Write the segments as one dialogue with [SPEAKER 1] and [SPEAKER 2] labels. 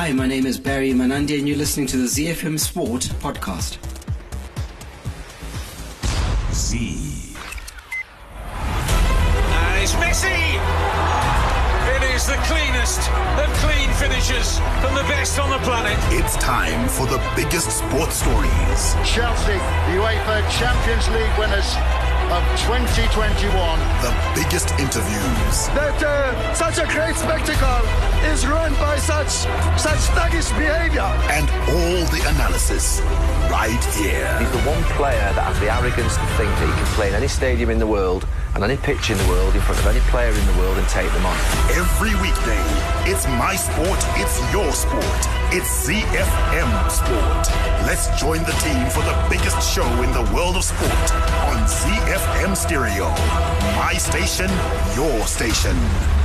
[SPEAKER 1] Hi, my name is Barry Manandi, and you're listening to the ZFM Sport podcast.
[SPEAKER 2] Z.
[SPEAKER 3] And it's Messi! It is the cleanest of clean finishes from the best on the planet.
[SPEAKER 2] It's time for the biggest sports stories.
[SPEAKER 4] Chelsea, UEFA Champions League winners of 2021.
[SPEAKER 2] The biggest interviews.
[SPEAKER 4] That uh, such a great spectacle is ruined by such such thuggish behavior.
[SPEAKER 2] And all the analysis right here.
[SPEAKER 5] He's the one player that has the arrogance to think that he can play in any stadium in the world and any pitch in the world in front of any player in the world and take them on.
[SPEAKER 2] Every weekday, it's my sport, it's your sport. It's ZFM Sport. Let's join the team for the biggest show in the world of sport on ZFM Stereo. My station, your station.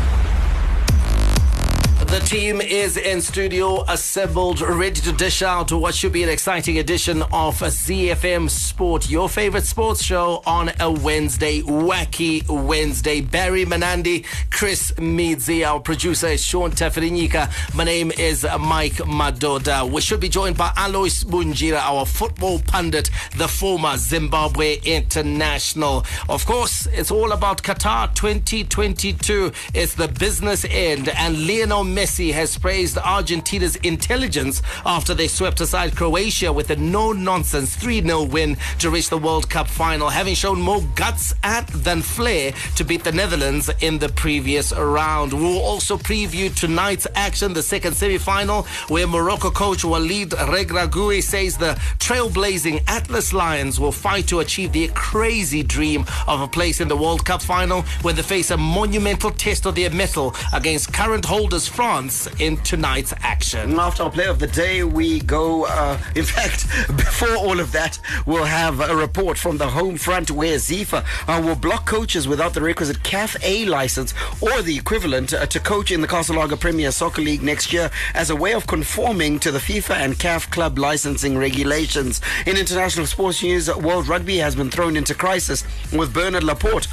[SPEAKER 6] The team is in studio, assembled, ready to dish out what should be an exciting edition of ZFM Sport, your favorite sports show on a Wednesday, wacky Wednesday. Barry Manandi, Chris Midzi, our producer is Sean Teferinika. My name is Mike Madoda. We should be joined by Alois Bunjira, our football pundit, the former Zimbabwe international. Of course, it's all about Qatar 2022. It's the business end, and Lionel Messi has praised Argentina's intelligence after they swept aside Croatia with a no nonsense 3 0 win to reach the World Cup final, having shown more guts at than flair to beat the Netherlands in the previous round. We'll also preview tonight's action, the second semi final, where Morocco coach Walid Regragui says the trailblazing Atlas Lions will fight to achieve their crazy dream of a place in the World Cup final when they face a monumental test of their mettle against current holders France in tonight's action.
[SPEAKER 1] After our play of the day, we go. Uh, in fact, before all of that, we'll have a report from the home front where Zifa uh, will block coaches without the requisite CAF A license or the equivalent uh, to coach in the Castle Premier Soccer League next year as a way of conforming to the FIFA and CAF club licensing regulations. In international sports news, World Rugby has been thrown into crisis with Bernard Laporte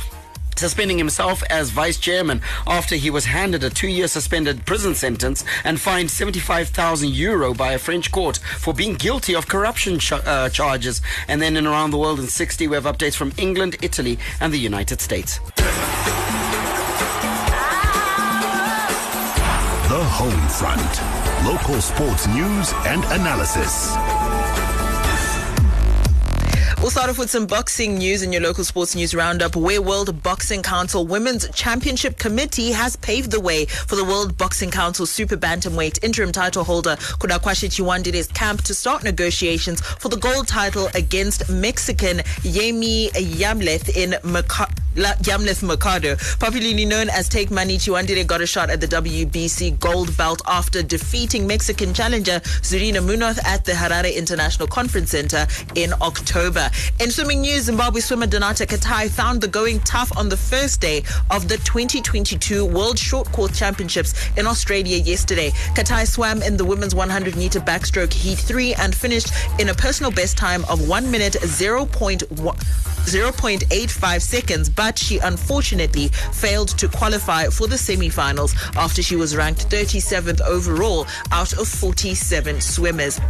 [SPEAKER 1] suspending himself as vice chairman after he was handed a two-year suspended prison sentence and fined 75,000 euro by a French court for being guilty of corruption ch- uh, charges. And then in around the world in 60, we have updates from England, Italy, and the United States.
[SPEAKER 2] The Home Front. Local sports news and analysis.
[SPEAKER 7] We'll start off with some boxing news in your local sports news roundup, where World Boxing Council Women's Championship Committee has paved the way for the World Boxing Council Super Bantamweight interim title holder Kudakwashe Chiwandire's camp to start negotiations for the gold title against Mexican Yemi Yamleth in Yamileth Mercado. Popularly known as Take Money, Chiwandire got a shot at the WBC gold belt after defeating Mexican challenger Zulina Munoz at the Harare International Conference Center in October. In swimming news, Zimbabwe swimmer Donata Katai found the going tough on the first day of the 2022 World Short Course Championships in Australia yesterday. Katai swam in the women's 100 meter backstroke heat 3 and finished in a personal best time of 1 minute 0.1 0.85 seconds, but she unfortunately failed to qualify for the semi-finals after she was ranked 37th overall out of 47 swimmers.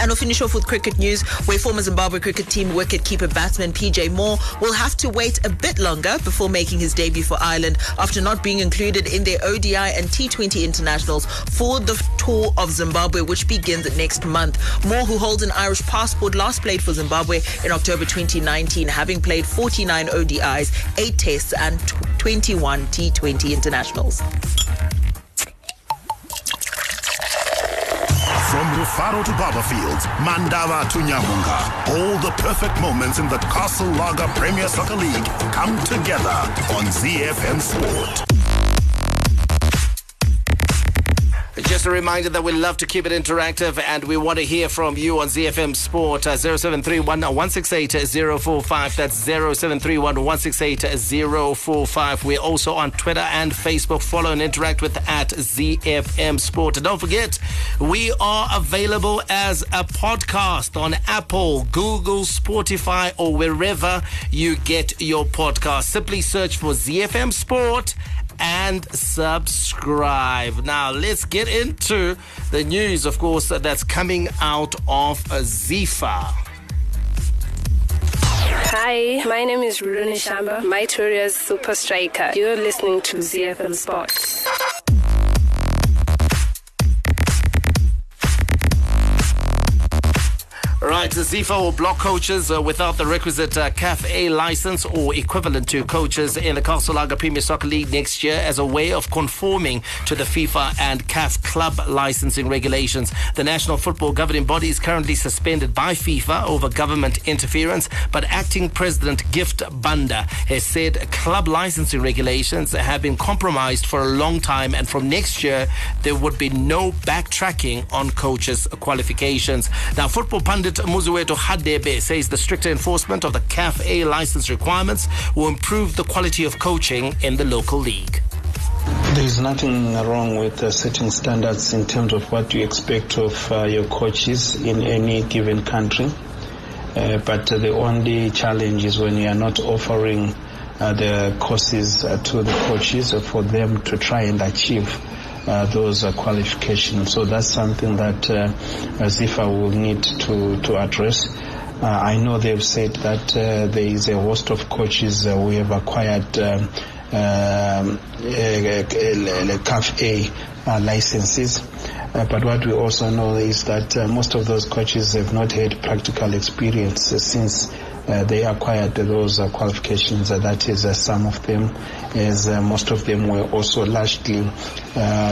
[SPEAKER 7] And we'll finish off with cricket news, where former Zimbabwe cricket team wicketkeeper batsman PJ Moor will have to wait a bit longer before making his debut for Ireland after not being included in their ODI and T20 internationals for the tour of Zimbabwe, which begins next month. Moor, who holds an Irish passport, last played for Zimbabwe in October 2019, having played 49 ODIs, 8 tests, and 21 T20 internationals.
[SPEAKER 2] From Rufaro to Barbourfields, Mandava to Nyamhunga, all the perfect moments in the Castle Lager Premier Soccer League come together on ZFM Sport.
[SPEAKER 6] Just a reminder that we love to keep it interactive and we want to hear from you on ZFM Sport uh, 0731 168 045. That's 0731 168 045. We're also on Twitter and Facebook. Follow and interact with at ZFM Sport. And don't forget, we are available as a podcast on Apple, Google, Spotify, or wherever you get your podcast. Simply search for ZFM Sport and subscribe. Now, let's get into the news, of course, that's coming out of ZIFA.
[SPEAKER 8] Hi, my name is Rudoni Shamba, Mytoria's super striker. You're listening to ZFM Sports.
[SPEAKER 6] Right, ZIFA will block coaches uh, without the requisite uh, CAF A license or equivalent to coaches in the Castle Premier Soccer League next year as a way of conforming to the FIFA and CAF club licensing regulations. The national football governing body is currently suspended by FIFA over government interference, but acting president Gift Banda has said club licensing regulations have been compromised for a long time, and from next year there would be no backtracking on coaches' qualifications. Now, football pundit Muzueto Hadebe says the stricter enforcement of the CAF A license requirements will improve the quality of coaching in the local league.
[SPEAKER 9] There is nothing wrong with uh, setting standards in terms of what you expect of uh, your coaches in any given country. Uh, but the only challenge is when you are not offering uh, the courses uh, to the coaches for them to try and achieve those uh, qualifications. So that's something that uh, ZIFA will need to, to address. Uh, I know they've said that uh, there is a host of coaches uh, we have acquired um, um, CAF A uh, licenses. Uh, but what we also know is that uh, most of those coaches have not had practical experience uh, since uh, they acquired those uh, qualifications. Uh, that is, uh, some of them, as uh, most of them were also largely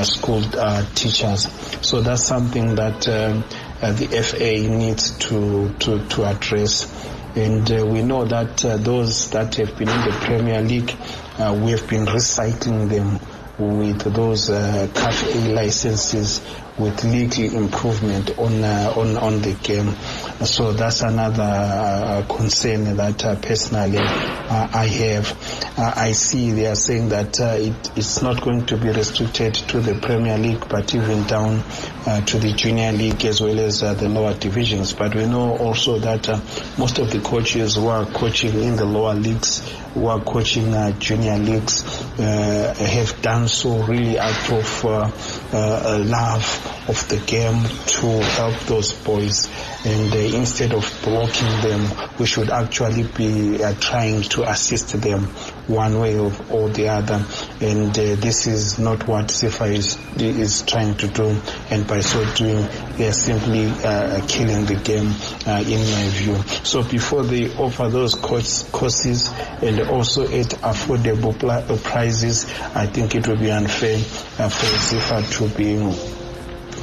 [SPEAKER 9] school uh, teachers. So that's something that um, the FA needs to to, to address. And we know that those that have been in the Premier League, we have been recycling them with those uh, licenses with legal improvement on uh, on on the game. So that's another uh, concern that uh, personally uh, I have. Uh, I see they are saying that uh, it, it's not going to be restricted to the Premier League, but even down uh, to the Junior League as well as uh, the lower divisions. But we know also that uh, most of the coaches who are coaching in the lower leagues, who are coaching uh, junior leagues, uh, have done so really out of uh, love of the game to help those boys. And uh, instead of blocking them, we should actually be uh, trying to assist them one way or, or the other. And uh, this is not what ZIFA is, is trying to do. And by so doing, they are simply uh, killing the game, uh, in my view. So before they offer those courses and also at affordable prices, I think it would be unfair for ZIFA to be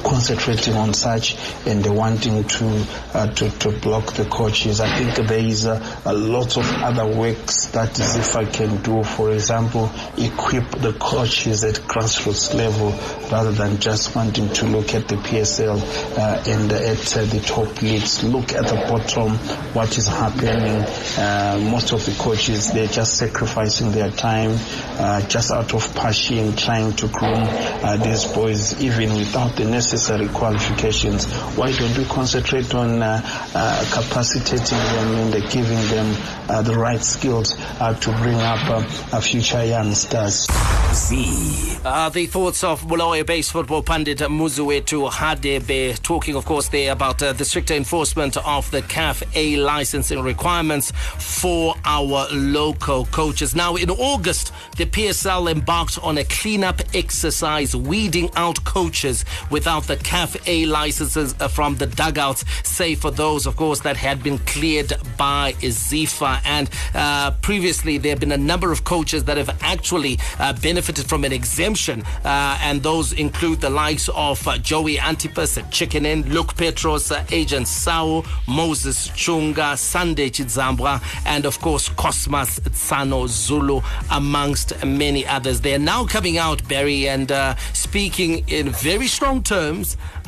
[SPEAKER 9] concentrating on such and wanting to, uh, to to block the coaches. I think there is a, a lot of other works that ZIFA can do. For example, equip the coaches at grassroots level rather than just wanting to look at the PSL uh, and at uh, the top leagues. Look at the bottom, what is happening. Uh, most of the coaches, they're just sacrificing their time uh, just out of passion, trying to groom uh, these boys even without the necessary qualifications. Why don't we concentrate on uh, uh, capacitating them and uh, giving them uh, the right skills uh, to bring up uh, uh, future young stars?
[SPEAKER 6] Z. Uh, the thoughts of Bulawayo based football pundit Muzuetu Hadebe, talking, of course, there about uh, the stricter enforcement of the CAF A licensing requirements for our local coaches. Now, in August, the PSL embarked on a cleanup exercise, weeding out coaches without the CAF licenses uh, from the dugouts, save for those, of course, that had been cleared by ZIFA. And uh, previously, there have been a number of coaches that have actually uh, benefited from an exemption, uh, and those include the likes of uh, Joey Antipas at Chicken Inn, Luke Petros, uh, Agent Sawu, Moses Chunga, Sunday Chidzambwa, and of course Cosmas Tsano Zulu, amongst many others. They are now coming out, Barry, and uh, speaking in very strong terms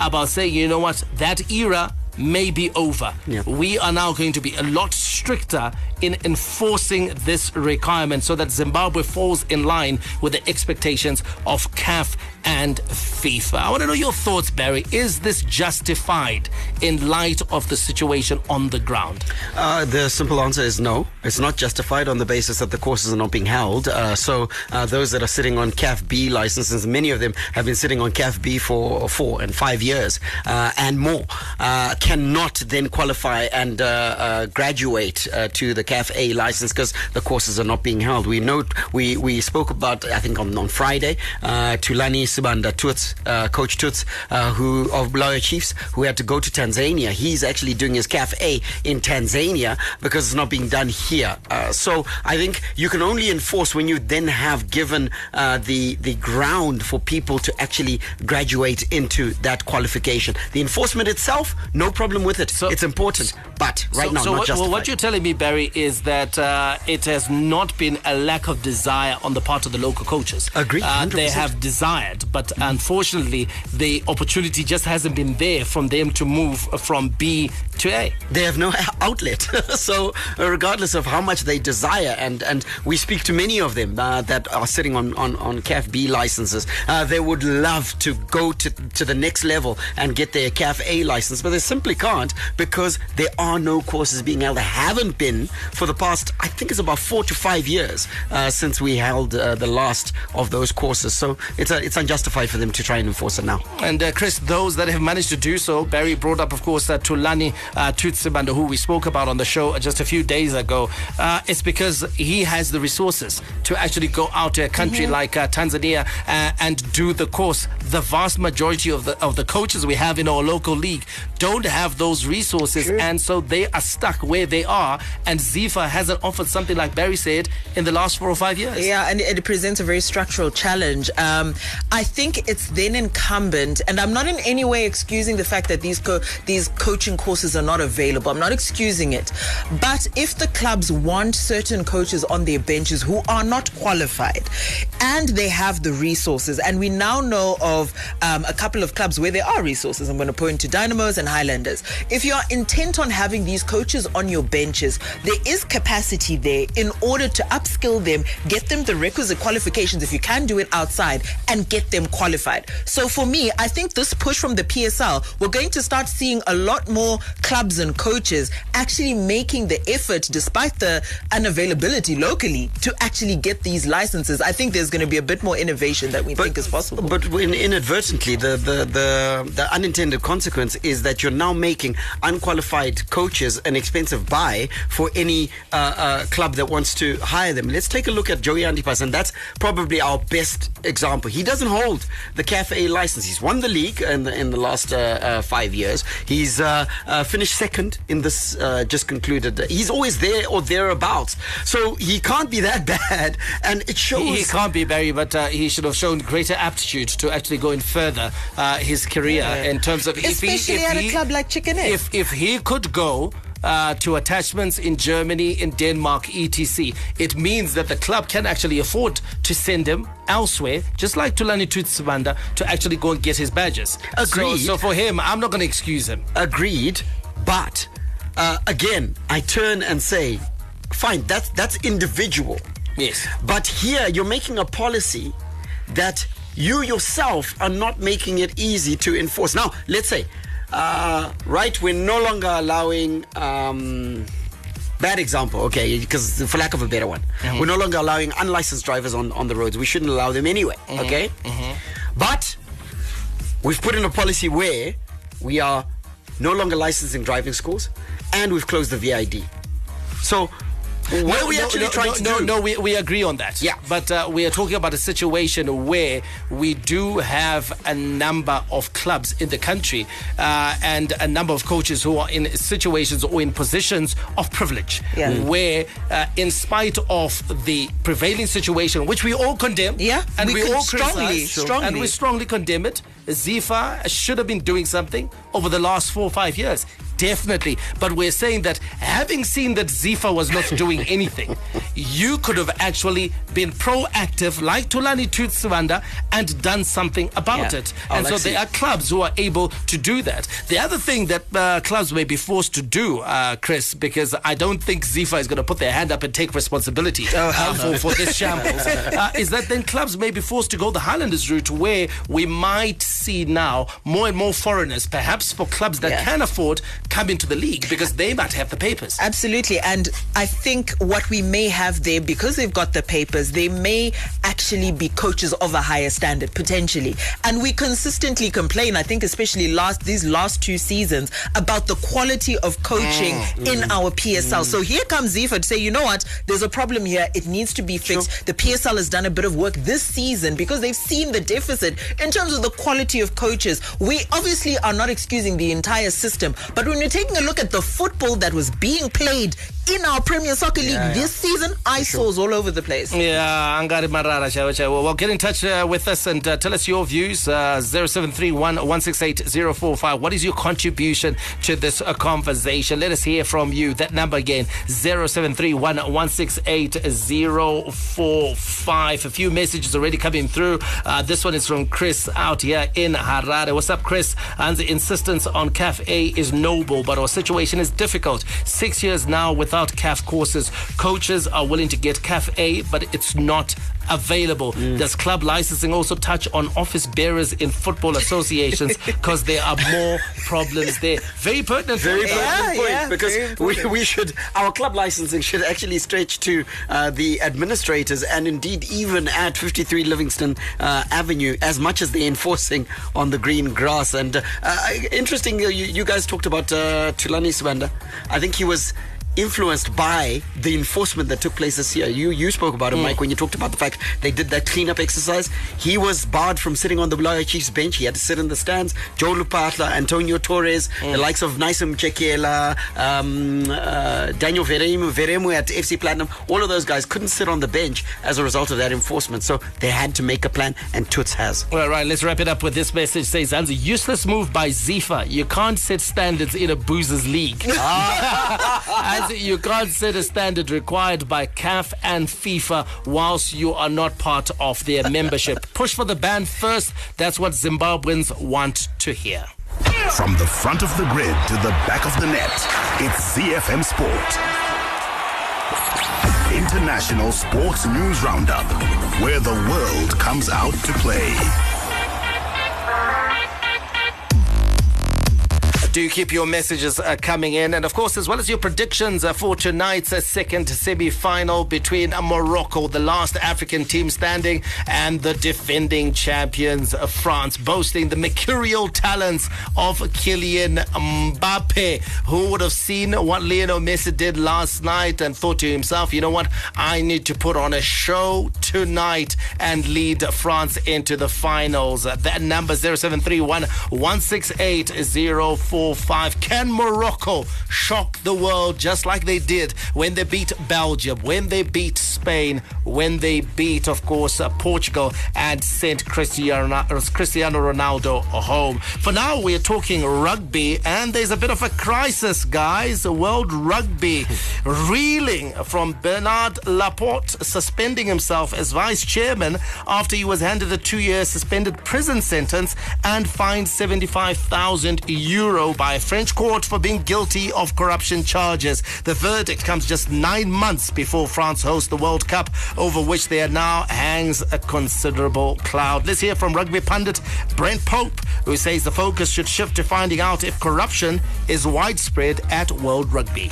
[SPEAKER 6] about saying, you know what, that era may be over.
[SPEAKER 1] Yep.
[SPEAKER 6] We are now going to be a lot stricter in enforcing this requirement so that Zimbabwe falls in line with the expectations of CAF and FIFA. I want to know your thoughts, Barry. Is this justified in light of the situation on the ground?
[SPEAKER 1] Uh, the simple answer is no. It's not justified on the basis that the courses are not being held. Uh, so uh, those that are sitting on CAF B licenses, many of them have been sitting on CAF B for four and five years uh, and more, uh, cannot then qualify and uh, graduate to the CAF A license because the courses are not being held. We know we we spoke about I think on, on Friday uh, Tulani Sibanda Toots, uh, Coach Toots, uh, who of Bulawayo Chiefs, who had to go to Tanzania. He's actually doing his CAF A in Tanzania because it's not being done here. Uh, so I think you can only enforce when you then have given uh, the the ground for people to actually graduate into that qualification. The enforcement itself, no problem with it. So, it's important, but right
[SPEAKER 6] so,
[SPEAKER 1] now
[SPEAKER 6] so
[SPEAKER 1] not
[SPEAKER 6] what,
[SPEAKER 1] justified.
[SPEAKER 6] what you're telling me, Barry, is that uh, it has not been a lack of desire on the part of the local coaches.
[SPEAKER 1] Agreed,
[SPEAKER 6] Uh, they
[SPEAKER 1] 100%.
[SPEAKER 6] have desired, but unfortunately, the opportunity just hasn't been there from them to move from B to A.
[SPEAKER 1] they have no outlet. so, regardless of how much they desire, and, and we speak to many of them uh, that are sitting on, on, on CAF B licenses, uh, they would love to go to, to the next level and get their CAF A license, but they simply can't because there are no courses being held. There haven't been for the past, I think it's about four to five years uh, since we held uh, the last of those courses. So, it's, uh, it's unjustified for them to try and enforce it now.
[SPEAKER 6] And uh, Chris, those that have managed to do so, Barry brought up, of course, uh, Thulani uh, Tutsibanda, who we spoke about on the show just a few days ago. Uh, it's because he has the resources to actually go out to a country like uh, Tanzania uh, and do the course. The vast majority of the of the coaches we have in our local league don't have those resources, and so they are stuck where they are. And Zifa hasn't offered something like Barry said in the last four or five years.
[SPEAKER 7] Yeah, and it presents a very structural challenge. Um, I think it's then incumbent, and I'm not in any way excusing the fact that these co- these coaching courses are not available. I'm not excusing it, but if the clubs want certain coaches on their benches who are not qualified, and they have the resources, and we now know of um, a couple of clubs where there are resources. I'm going to point to Dynamos and Highlanders. If you are intent on having these coaches on your benches, there is capacity there in order to upskill them, get them the requisite qualifications if you can do it outside, and get them qualified. So for me, I think this push from the PSL, we're going to start seeing a lot more clubs and coaches actually making the effort, despite the unavailability locally, to actually get these licenses. I think there's going to be a bit more innovation that we think is possible.
[SPEAKER 1] But when inadvertently, the, the, the, the unintended consequence is that you're now making unqualified coaches an expensive buy for any uh, uh, club that wants to hire them. Let's take a look at Joey Antipas, and that's probably our best example. He doesn't hold the CAF A license. He's won the league in the, in the last uh, uh, five years. He's uh, uh, finished second in this uh, just concluded. He's always there or thereabouts. So he can't be that bad, and it shows.
[SPEAKER 6] He, he can't be Barry, but uh, he should have shown greater aptitude to actually go and further uh, his career in terms of if he,
[SPEAKER 7] Especially
[SPEAKER 6] if
[SPEAKER 7] at
[SPEAKER 6] he,
[SPEAKER 7] a club like Chicken
[SPEAKER 6] if if he could go. Uh, to attachments in Germany, in Denmark, etc. It means that the club can actually afford to send him elsewhere, just like Thulani Tutsibanda, to actually go and get his badges. So, so for him, I'm not going to excuse him.
[SPEAKER 1] agreed but uh, again i turn and say fine that's that's individual
[SPEAKER 6] Yes.
[SPEAKER 1] but here you're making a policy that you yourself are not making it easy to enforce now let's say uh, right we're no longer allowing um, Bad example, okay, because for lack of a better one, we're no longer allowing unlicensed drivers on, on the roads. We shouldn't allow them anyway, okay? But we've put in a policy where we are no longer licensing driving schools and we've closed the VID. So, what are we
[SPEAKER 6] no,
[SPEAKER 1] actually
[SPEAKER 6] no,
[SPEAKER 1] trying
[SPEAKER 6] no,
[SPEAKER 1] to
[SPEAKER 6] no,
[SPEAKER 1] do?
[SPEAKER 6] No, we, we agree on that.
[SPEAKER 1] Yeah.
[SPEAKER 6] But uh, we are talking about a situation where we do have a number of clubs in the country uh, and a number of coaches who are in situations or in positions of privilege.
[SPEAKER 7] Yeah. Mm.
[SPEAKER 6] Where, uh, in spite of the prevailing situation, which we all condemn,
[SPEAKER 7] Yeah,
[SPEAKER 6] and
[SPEAKER 7] we
[SPEAKER 6] we, all
[SPEAKER 7] strongly, strongly.
[SPEAKER 6] and we strongly condemn it. Zifa should have been doing something over the last four or five years. Definitely. But we're saying that having seen that Zifa was not doing anything, you could have actually been proactive, like Thulani Tutsivanda, and done something about
[SPEAKER 1] Yeah.
[SPEAKER 6] it.
[SPEAKER 1] Oh,
[SPEAKER 6] and so there are clubs who are able to do that. The other thing that uh, clubs may be forced to do, uh, Chris, because I don't think Zifa is going to put their hand up and take responsibility
[SPEAKER 1] Oh,
[SPEAKER 6] uh, for, for this shambles, uh, is that then clubs may be forced to go the Highlanders route where we might see now more and more foreigners, perhaps for clubs that
[SPEAKER 7] Yeah.
[SPEAKER 6] can afford, come into the league because they might have the papers.
[SPEAKER 7] Absolutely. And I think what we may have there, because they've got the papers, they may actually be coaches of a higher standard, potentially. And we consistently complain, I think, especially last these last two seasons, about the quality of coaching mm. Mm. in our PSL. So here comes Zifa to say, you know what, there's a problem here. It needs to be fixed. The PSL has done a bit of work this season because they've seen the deficit in terms of the quality of coaches. We obviously are not excusing the entire system, but when you're taking a look at the football that was being played in our Premier Soccer League this season, I eyesores all over the place.
[SPEAKER 6] Yeah, Angari Marara, Shawa. Well, get in touch uh, with us and uh, tell us your views. Uh, 0731 168 045. What is your contribution to this uh, conversation? Let us hear from you. That number again, 0731 168 045. A few messages already coming through. Uh, this one is from Chris out here in Harare. What's up, Chris? And the insistence on CAF is noble, but our situation is difficult. Six years now without CAF courses. Coaches are willing to get CAF A, but it's not available. Does club licensing also touch on office bearers in football associations? Because there are more problems there. Very pertinent.
[SPEAKER 1] Very
[SPEAKER 6] point.
[SPEAKER 1] pertinent
[SPEAKER 7] Yeah,
[SPEAKER 1] point
[SPEAKER 7] yeah,
[SPEAKER 1] because
[SPEAKER 7] very
[SPEAKER 1] we, we should our club licensing should actually stretch to uh, the administrators and indeed even at 53 Livingstone uh, Avenue as much as they're enforcing on the green grass and uh, uh, interesting uh, you, you guys talked about uh, Thulani Swanda I think he was influenced by the enforcement that took place this year. You you spoke about it, Mike, when you talked about the fact they did that cleanup exercise. He was barred from sitting on the Bulawayo Chiefs bench. He had to sit in the stands. Joe Lupatla, Antonio Torres, the likes of Naisim Chekiela, um, uh, Daniel Veremu, Veremu at FC Platinum, all of those guys couldn't sit on the bench as a result of that enforcement. So they had to make a plan, and Toots has.
[SPEAKER 6] All right, let's wrap it up with this message. Says, Zanzi, useless move by Zifa. You can't set standards in a boozers league. Zanzi, you can't set a standard required by CAF and FIFA whilst you are not part of their membership. Push for the ban first. That's what Zimbabweans want to hear.
[SPEAKER 2] From the front of the grid to the back of the net, it's ZFM Sport. International Sports News Roundup, where the world comes out to play.
[SPEAKER 6] Do keep your messages uh, coming in, and of course, as well as your predictions uh, for tonight's uh, second semi-final between uh, Morocco, the last African team standing, and the defending champions of France, boasting the mercurial talents of Kylian Mbappe. Who would have seen what Lionel Messi did last night and thought to himself, you know what, I need to put on a show tonight and lead France into the finals. Uh, that number 0731 168 045. Can Morocco shock the world just like they did when they beat Belgium, when they beat Spain, when they beat, of course, uh, Portugal and sent Cristiano, Cristiano Ronaldo home? For now, we're talking rugby, and there's a bit of a crisis, guys. World Rugby reeling from Bernard Laporte suspending himself as vice chairman after he was handed a two year suspended prison sentence and fined 75,000 euro by a French court for being guilty of corruption charges. The verdict comes just nine months before France hosts the World Cup, over which there now hangs a considerable cloud. Let's hear from rugby pundit Brent Pope, who says the focus should shift to finding out if corruption is widespread at World Rugby.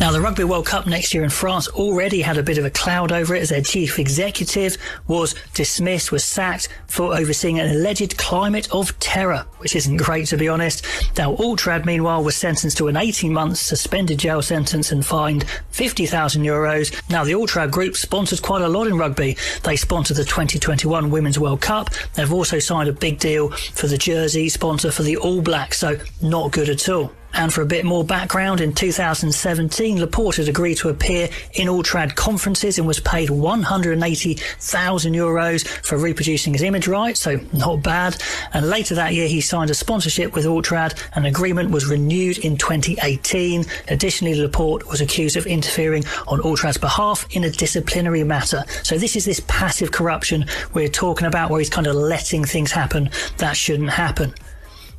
[SPEAKER 10] Now, the Rugby World Cup next year in France already had a bit of a cloud over it as their chief executive was dismissed, was sacked for overseeing an alleged climate of terror, which isn't great to be honest. Now, Altrad, meanwhile, was sentenced to an 18 month suspended jail sentence and fined 50,000 euros. Now, the Altrad group sponsors quite a lot in rugby. They sponsor the 2021 Women's World Cup. They've also signed a big deal for the jersey sponsor for the All Blacks, so not good at all. And for a bit more background, in 2017, Laporte had agreed to appear in Altrad conferences and was paid 180,000 euros for reproducing his image rights, so not bad. And later that year, he signed a sponsorship with Altrad. An agreement was renewed in 2018. Additionally, Laporte was accused of interfering on Altrad's behalf in a disciplinary matter. So this is this passive corruption we're talking about where he's kind of letting things happen that shouldn't happen.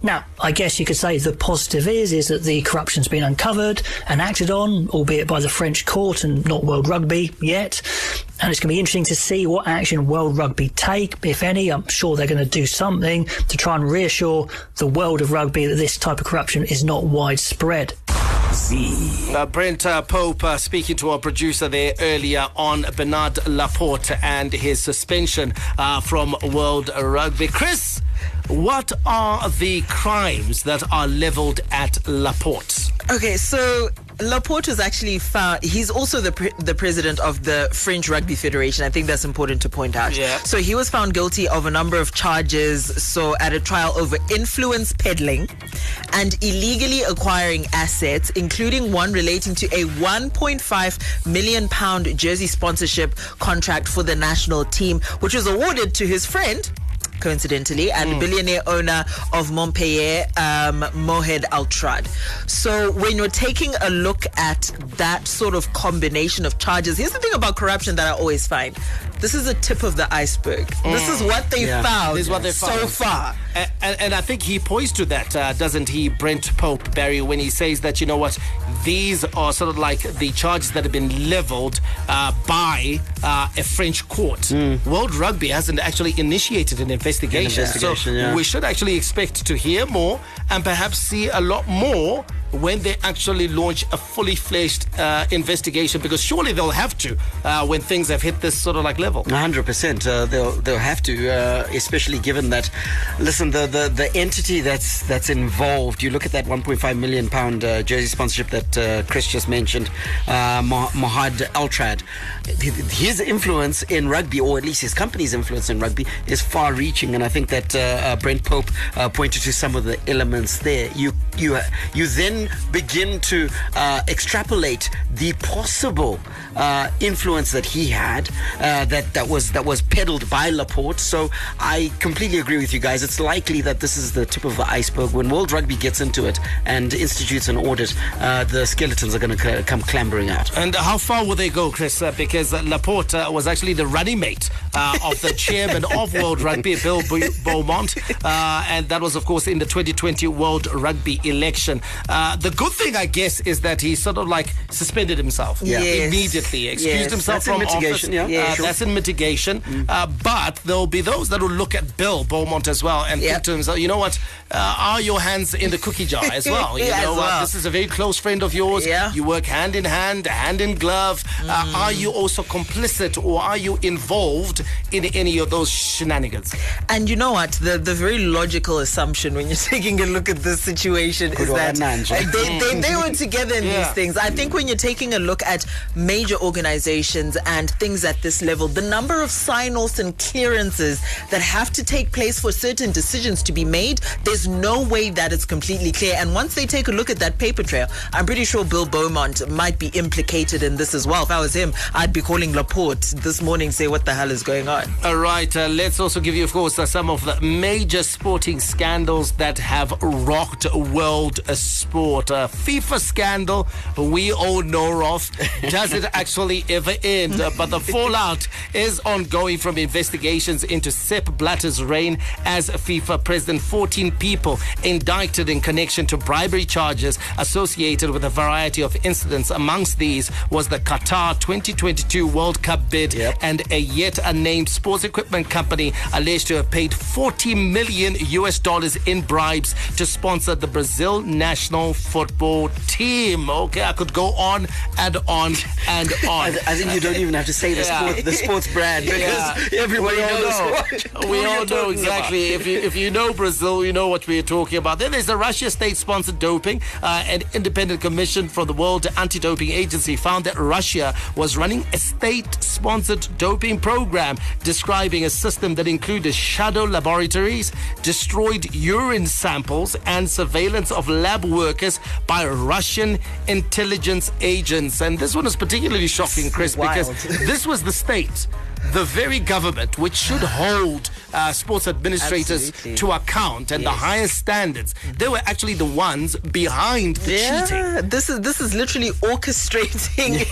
[SPEAKER 10] Now, I guess you could say the positive is is that the corruption's been uncovered and acted on, albeit by the French court and not World Rugby yet. And it's going to be interesting to see what action World Rugby take, if any. I'm sure they're going to do something to try and reassure the world of rugby that this type of corruption is not widespread.
[SPEAKER 6] Z. Uh, Brent uh, Pope uh, speaking to our producer there earlier on Bernard Laporte and his suspension uh, from World Rugby. Chris, what are the crimes that are leveled at Laporte?
[SPEAKER 7] Okay, so Laporte was actually found. He's also the pre- the president of the French Rugby Federation. I think that's important to point out.
[SPEAKER 6] Yeah.
[SPEAKER 7] So he was found guilty of a number of charges. So at a trial over influence peddling and illegally acquiring assets, including one relating to a 1.5 million pound jersey sponsorship contract for the national team, which was awarded to his friend coincidentally, and billionaire owner of Montpellier, um, Mohed Altrad. So when you're taking a look at that sort of combination of charges, here's the thing about corruption that I always find. This is the tip of the iceberg. This is what they
[SPEAKER 6] Yeah.
[SPEAKER 7] found
[SPEAKER 6] This is what they
[SPEAKER 7] so
[SPEAKER 6] found.
[SPEAKER 7] far.
[SPEAKER 6] And, and, and I think he points to that, uh, doesn't he, Brent Pope, Barry, when he says that, you know what, these are sort of like the charges that have been leveled uh, by uh, a French court. World Rugby hasn't actually initiated an investigation.
[SPEAKER 1] investigation,
[SPEAKER 6] so
[SPEAKER 1] yeah.
[SPEAKER 6] we should actually expect to hear more and perhaps see a lot more when they actually launch a fully fledged uh, investigation because surely they'll have to uh, when things have hit this sort of like level.
[SPEAKER 1] 100%. Uh, they'll they'll have to, uh, especially given that. Listen, the, the the entity that's that's involved. You look at that 1.5 million pound uh, jersey sponsorship that uh, Chris just mentioned, Mo- Mohed Altrad. His influence in rugby, or at least his company's influence in rugby, is far-reaching, and I think that Brent Pope pointed to some of the elements there. You you you then begin to uh, extrapolate the possible uh, influence that he had uh, that that was that was peddled by Laporte. So I completely agree with you guys. It's likely that this is the tip of the iceberg. When World Rugby gets into it and institutes an audit, uh, the skeletons are going to c- come clambering out.
[SPEAKER 6] And how far will they go, Chris? Uh, because uh, Laporte uh, was actually the running mate uh, of the chairman of World Rugby, Bill Bo- Beaumont. Uh, and that was, of course, in the 2020 World Rugby election. Uh, the good thing, I guess, is that he sort of like suspended himself
[SPEAKER 1] Yeah.
[SPEAKER 7] Yes.
[SPEAKER 6] immediately, excused
[SPEAKER 7] Yes.
[SPEAKER 6] himself
[SPEAKER 1] That's in
[SPEAKER 6] from
[SPEAKER 1] mitigation,
[SPEAKER 6] office.
[SPEAKER 1] yeah.
[SPEAKER 6] Uh,
[SPEAKER 1] sure.
[SPEAKER 6] That's in mitigation. Uh, but there'll be those that will look at Bill Beaumont as well and
[SPEAKER 7] Yeah.
[SPEAKER 6] think to himself, you know what? Uh, are your hands in the cookie jar as well? You
[SPEAKER 7] Yeah,
[SPEAKER 6] know
[SPEAKER 7] as
[SPEAKER 6] what?
[SPEAKER 7] well.
[SPEAKER 6] This is a very close friend of yours.
[SPEAKER 7] Yeah.
[SPEAKER 6] You work hand in hand, hand in glove. Uh, are you also complicit or are you involved in any of those shenanigans?
[SPEAKER 7] And you know what? The the very logical assumption when you're taking a look at this situation is that
[SPEAKER 1] one,
[SPEAKER 7] They, they, they were together in
[SPEAKER 6] Yeah.
[SPEAKER 7] these things. I think when you're taking a look at major organizations and things at this level, the number of sign-offs and clearances that have to take place for certain decisions to be made, there's no way that it's completely clear. And once they take a look at that paper trail, I'm pretty sure Bill Beaumont might be implicated in this as well. If I was him, I'd be calling Laporte this morning, say what the hell is going on.
[SPEAKER 6] All right, uh, let's also give you, of course, uh, some of the major sporting scandals that have rocked world sport. Uh, FIFA scandal, we all know of. Does it actually ever end? But the fallout is ongoing from investigations into Sepp Blatter's reign as FIFA president. 14 people indicted in connection to bribery charges associated with a variety of incidents. Amongst these was the Qatar 2022 World Cup bid
[SPEAKER 1] Yep.
[SPEAKER 6] and a yet unnamed sports equipment company alleged to have paid 40 million US dollars in bribes to sponsor the Brazil national football team. Okay, I could go on and on and
[SPEAKER 1] I,
[SPEAKER 6] on.
[SPEAKER 1] th- I think you don't even have to say the,
[SPEAKER 6] Yeah.
[SPEAKER 1] sport, the sports brand because
[SPEAKER 6] Yeah.
[SPEAKER 1] everybody
[SPEAKER 6] we all
[SPEAKER 1] knows
[SPEAKER 6] know.
[SPEAKER 1] what-
[SPEAKER 6] we all know exactly.
[SPEAKER 1] about.
[SPEAKER 6] If you if you know Brazil, you know what we're talking about. Then there's the Russia state-sponsored doping. Uh, an independent commission from the World Anti-Doping Agency found that Russia was running a state-sponsored doping program, describing a system that included shadow laboratories, destroyed urine samples, and surveillance of lab workers Caracas by Russian intelligence agents. And this one is particularly shocking, Chris, because this was the state the very government which should hold uh, sports administrators
[SPEAKER 7] Absolutely.
[SPEAKER 6] to account and the highest standards, they were actually the ones behind the cheating.
[SPEAKER 7] This is this is literally orchestrating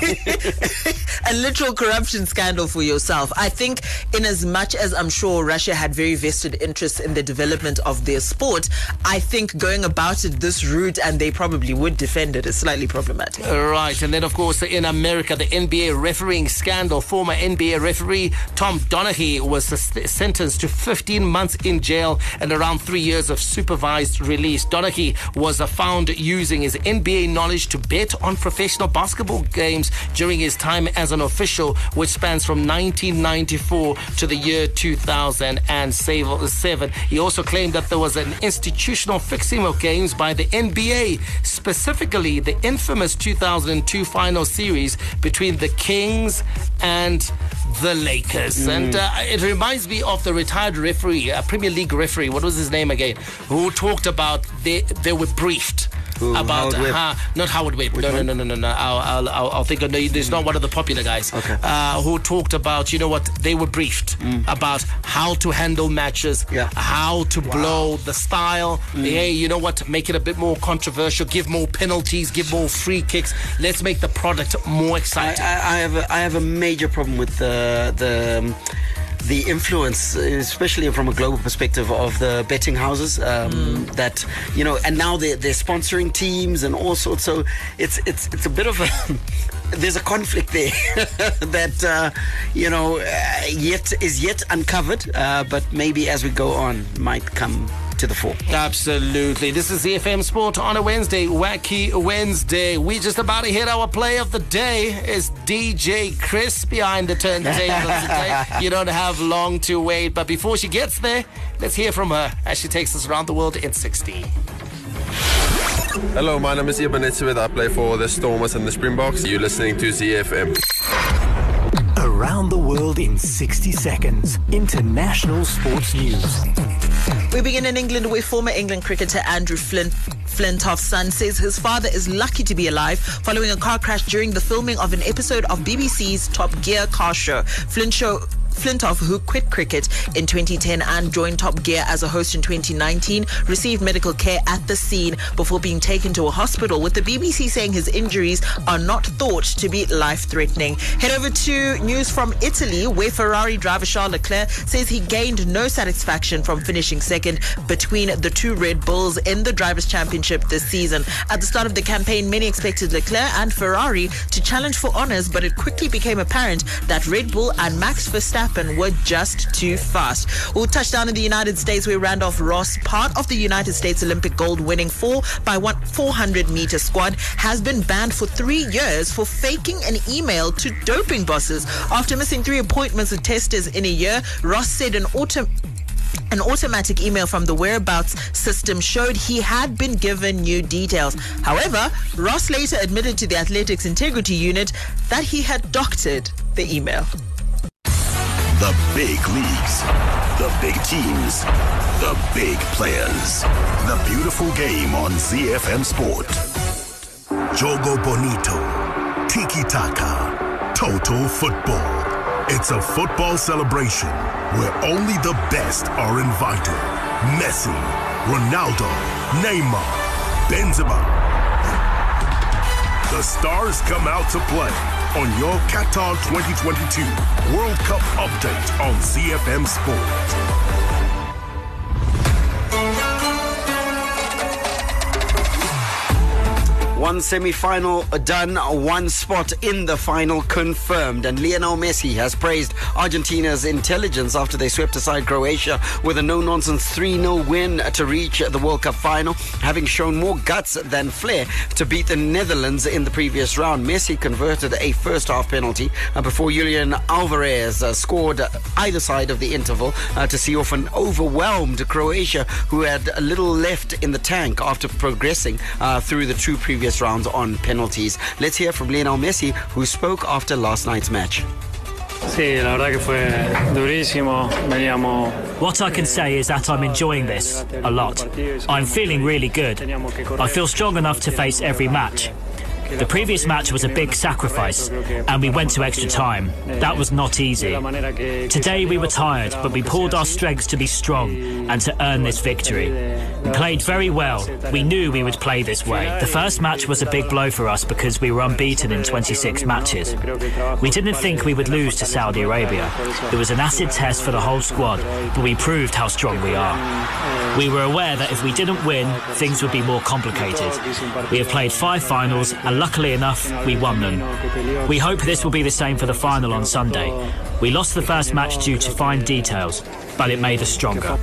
[SPEAKER 7] a literal corruption scandal for yourself. I think, in as much as I'm sure Russia had very vested interests in the development of their sport, I think going about it this route, and they probably would defend it, is slightly problematic.
[SPEAKER 6] Right, and then of course in America, the NBA refereeing scandal. Former NBA referee Tom Donaghy was sentenced to 15 months in jail and around three years of supervised release. Donaghy was found using his NBA knowledge to bet on professional basketball games during his time as an official, which spans from 1994 to the year 2007. He also claimed that there was an institutional fixing of games by the NBA, specifically the infamous 2002 final series between the Kings and the Lakers. And uh, it reminds me of the retired referee, uh, Premier League referee, what was his name again, who talked about they, they were briefed.
[SPEAKER 1] Who,
[SPEAKER 6] about
[SPEAKER 1] Howard Webb?
[SPEAKER 6] how, not Howard Webb. No, no, no, no, no, no. I'll, I'll, I'll, think of no, there's not one of the popular guys.
[SPEAKER 1] Okay.
[SPEAKER 6] Uh, who talked about, you know what, they were briefed about how to handle matches,
[SPEAKER 1] Yeah.
[SPEAKER 6] how to blow the style. Hey, you know what, make it a bit more controversial, give more penalties, give more free kicks. Let's make the product more
[SPEAKER 1] I,
[SPEAKER 6] exciting.
[SPEAKER 1] I, I have a, I have a major problem with the the. um, the influence, especially from a global perspective, of the betting houses um, that you know, and now they're, they're sponsoring teams and all sorts. So it's it's it's a bit of a there's a conflict there that uh, you know uh, yet is yet uncovered, uh, but maybe as we go on might come to the fore.
[SPEAKER 6] Absolutely. This is ZFM Sport on a Wednesday, Wacky Wednesday. We just about to hit our play of the day. Is DJ Chris behind the turntables today? You don't have long to wait, but before she gets there, let's hear from her as she takes us around the world in 60.
[SPEAKER 11] Hello, my name is Iban Itzved. I play for the Stormers and the Springboks. You're listening to ZFM.
[SPEAKER 12] Around the world in 60 seconds. International sports news.
[SPEAKER 7] We begin in England where former England cricketer Andrew Flint, Flintoff's son says his father is lucky to be alive following a car crash during the filming of an episode of BBC's Top Gear car show. Flint show Flintoff, who quit cricket in 2010 and joined Top Gear as a host in 2019, received medical care at the scene before being taken to a hospital, with the BBC saying his injuries are not thought to be life threatening. Head over to news from Italy, where Ferrari driver Charles Leclerc says he gained no satisfaction from finishing second between the two Red Bulls in the Drivers' Championship this season. At the start of the campaign, many expected Leclerc and Ferrari to challenge for honours, but it quickly became apparent that Red Bull and Max Verstappen were just too fast. We'll touch down in the United States where Randolph Ross, part of the United States Olympic gold winning 4 by 1 400 meter squad, has been banned for three years for faking an email to doping bosses. After missing three appointments with testers in a year, Ross said an auto an automatic email from the whereabouts system showed he had been given new details. However, Ross later admitted to the Athletics Integrity Unit that he had doctored the email.
[SPEAKER 2] Big leagues, the big teams, the big players. The beautiful game on ZFM Sport. Jogo Bonito, Tiki Taka, Total Football. It's a football celebration where only the best are invited. Messi, Ronaldo, Neymar, Benzema. The stars come out to play on your Qatar 2022 World Cup update on ZFM Sport.
[SPEAKER 1] One semi-final done, one spot in the final confirmed, and Lionel Messi has praised Argentina's intelligence after they swept aside Croatia with a no-nonsense 3-0 win to reach the World Cup final, having shown more guts than flair to beat the Netherlands in the previous round. Messi converted a first-half penalty uh, before Julian Alvarez uh, scored either side of the interval uh, to see off an overwhelmed Croatia, who had a little left in the tank after progressing through the two previous rounds on penalties. Let's hear from Lionel Messi, who spoke after last night's match.
[SPEAKER 13] Sí, la verdad que fue durísimo. Veníamos.
[SPEAKER 10] What I can say is that I'm enjoying this a lot. I'm feeling really good. I feel strong enough to face every match. The previous match was a big sacrifice, and we went to extra time. That was not easy. Today we were tired, but we pulled our strengths to be strong and to earn this victory. Played very well. We knew we would play this way. The first match was a big blow for us because we were unbeaten in 26 matches. We didn't think we would lose to Saudi Arabia. It was an acid test for the whole squad, but we proved how strong we are. We were aware that if we didn't win, things would be more complicated. We have played five finals, and luckily enough, we won them. We hope this will be the same for the final on Sunday. We lost the first match due to fine details, but it made us stronger.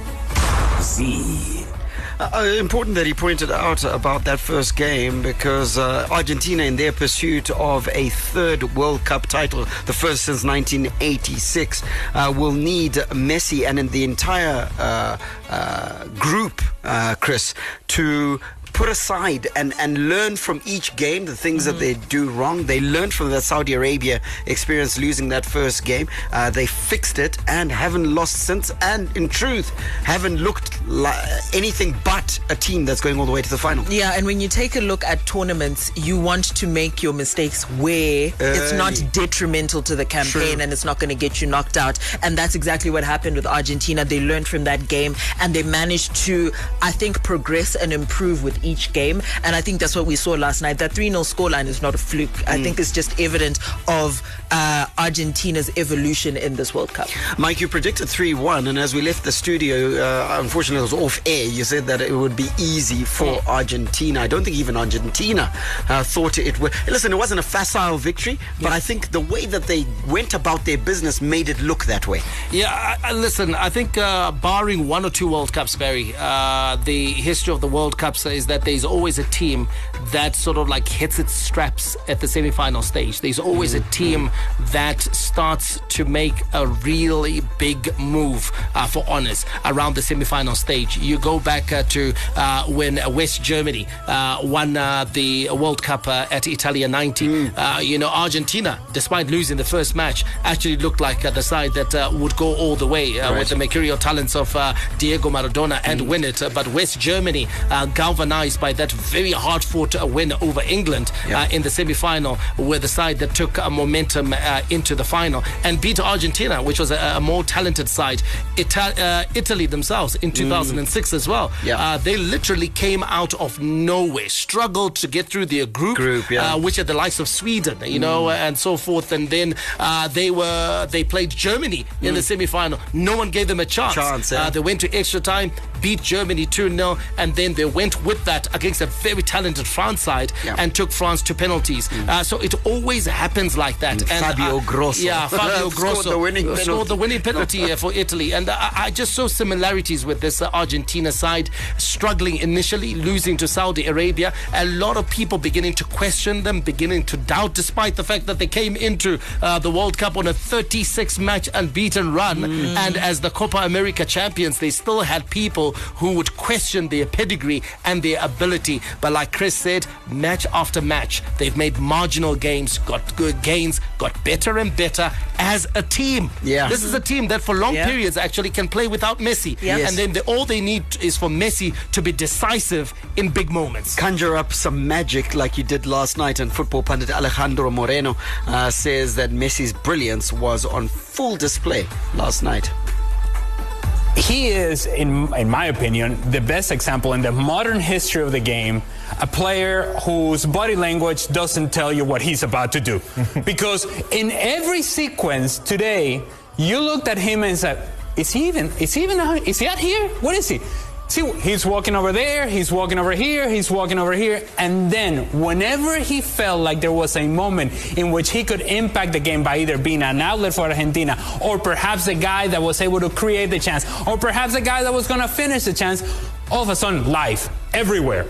[SPEAKER 1] Uh, important that he pointed out about that first game because uh, Argentina, in their pursuit of a third World Cup title, the first since 1986, uh, will need Messi and in the entire uh, uh, group, uh, Chris, to put aside and, and learn from each game the things that they do wrong. They learned from the Saudi Arabia experience losing that first game. Uh, they fixed it and haven't lost since. And in truth, haven't looked like anything but a team that's going all the way to the final.
[SPEAKER 7] Yeah, and when you take a look at tournaments, you want to make your mistakes where it's not detrimental to the campaign
[SPEAKER 1] True.
[SPEAKER 7] and it's not going to get you knocked out. And that's exactly what happened with Argentina. They learned from that game and they managed to, I think, progress and improve with each game. And I think that's what we saw last night. That 3 0 scoreline is not a fluke. I
[SPEAKER 1] Mm.
[SPEAKER 7] think it's just evident of uh, Argentina's evolution in this World Cup.
[SPEAKER 1] Mike, you predicted 3 1, and as we left the studio, uh, unfortunately, it was off air. You said that it would be easy for Argentina. I don't think even Argentina uh, thought it would. Listen, it wasn't a facile victory, but I think the way that they went about their business made it look that way.
[SPEAKER 6] Yeah, I, I, listen, I think uh, barring one or two World Cups, Barry, uh, the history of the World Cups is that there's always a team that sort of like hits its straps at the semi-final stage. There's always a team that starts to make a really big move uh, for honors around the semi-final stage. You go back uh, to uh, when West Germany uh, won uh, the World Cup uh, at Italia 90. Uh, you know, Argentina, despite losing the first match, actually looked like uh, the side that uh, would go all the way uh,
[SPEAKER 1] Right.
[SPEAKER 6] with the mercurial talents of uh, Diego Maradona and win it. But West Germany, uh, galvanized by that very hard-fought win over England uh, in the semi-final, were the side that took uh, momentum uh, into the final and beat Argentina, which was a, a more talented side. Ita- uh, Italy themselves in 2006 as well. Uh, they literally came out of nowhere, struggled to get through their group,
[SPEAKER 1] Group, yeah.
[SPEAKER 6] uh, which are the likes of Sweden, you know, and so forth. And then uh, they were they played Germany in the semi-final. No one gave them a chance.
[SPEAKER 1] Chance, yeah.
[SPEAKER 6] uh, they went to extra time, beat Germany 2 0, and then they went with that against a very talented France side
[SPEAKER 1] Yeah.
[SPEAKER 6] and took France to penalties. Uh, so it always happens like that.
[SPEAKER 1] Mm, Fabio
[SPEAKER 6] uh,
[SPEAKER 1] Grosso.
[SPEAKER 6] Yeah, Fabio
[SPEAKER 1] Scored
[SPEAKER 6] Grosso
[SPEAKER 1] the winning
[SPEAKER 6] uh,
[SPEAKER 1] penalty.
[SPEAKER 6] scored the winning penalty uh, for Italy. And I, I just saw similarities with this uh, Argentina side struggling initially, losing to Saudi Arabia. A lot of people beginning to question them, beginning to doubt, despite the fact that they came into uh, the World Cup on a 36 match unbeaten run. And as the Copa America champions, they still had people who would question their pedigree and their ability. But like Chris said, match after match, they've made marginal gains, got good gains, got better and better as a team.
[SPEAKER 1] Yeah.
[SPEAKER 6] This is a team that for long
[SPEAKER 1] Yeah.
[SPEAKER 6] periods actually can play without Messi.
[SPEAKER 1] Yeah. Yes.
[SPEAKER 6] And then the, all they need is for Messi to be decisive in big moments.
[SPEAKER 1] Conjure up some magic like you did last night, and football pundit Alejandro Moreno uh, says that Messi's brilliance was on full display last night.
[SPEAKER 14] he is, in, in my opinion, the best example in the modern history of the game. A player whose body language doesn't tell you what he's about to do. because in every sequence today, you looked at him and said, Is he even, is he even, out- is he out here? What is he? See, he's walking over there, he's walking over here, he's walking over here. And then, whenever he felt like there was a moment in which he could impact the game by either being an outlet for Argentina, or perhaps a guy that was able to create the chance, or perhaps a guy that was going to finish the chance, all of a sudden, life everywhere.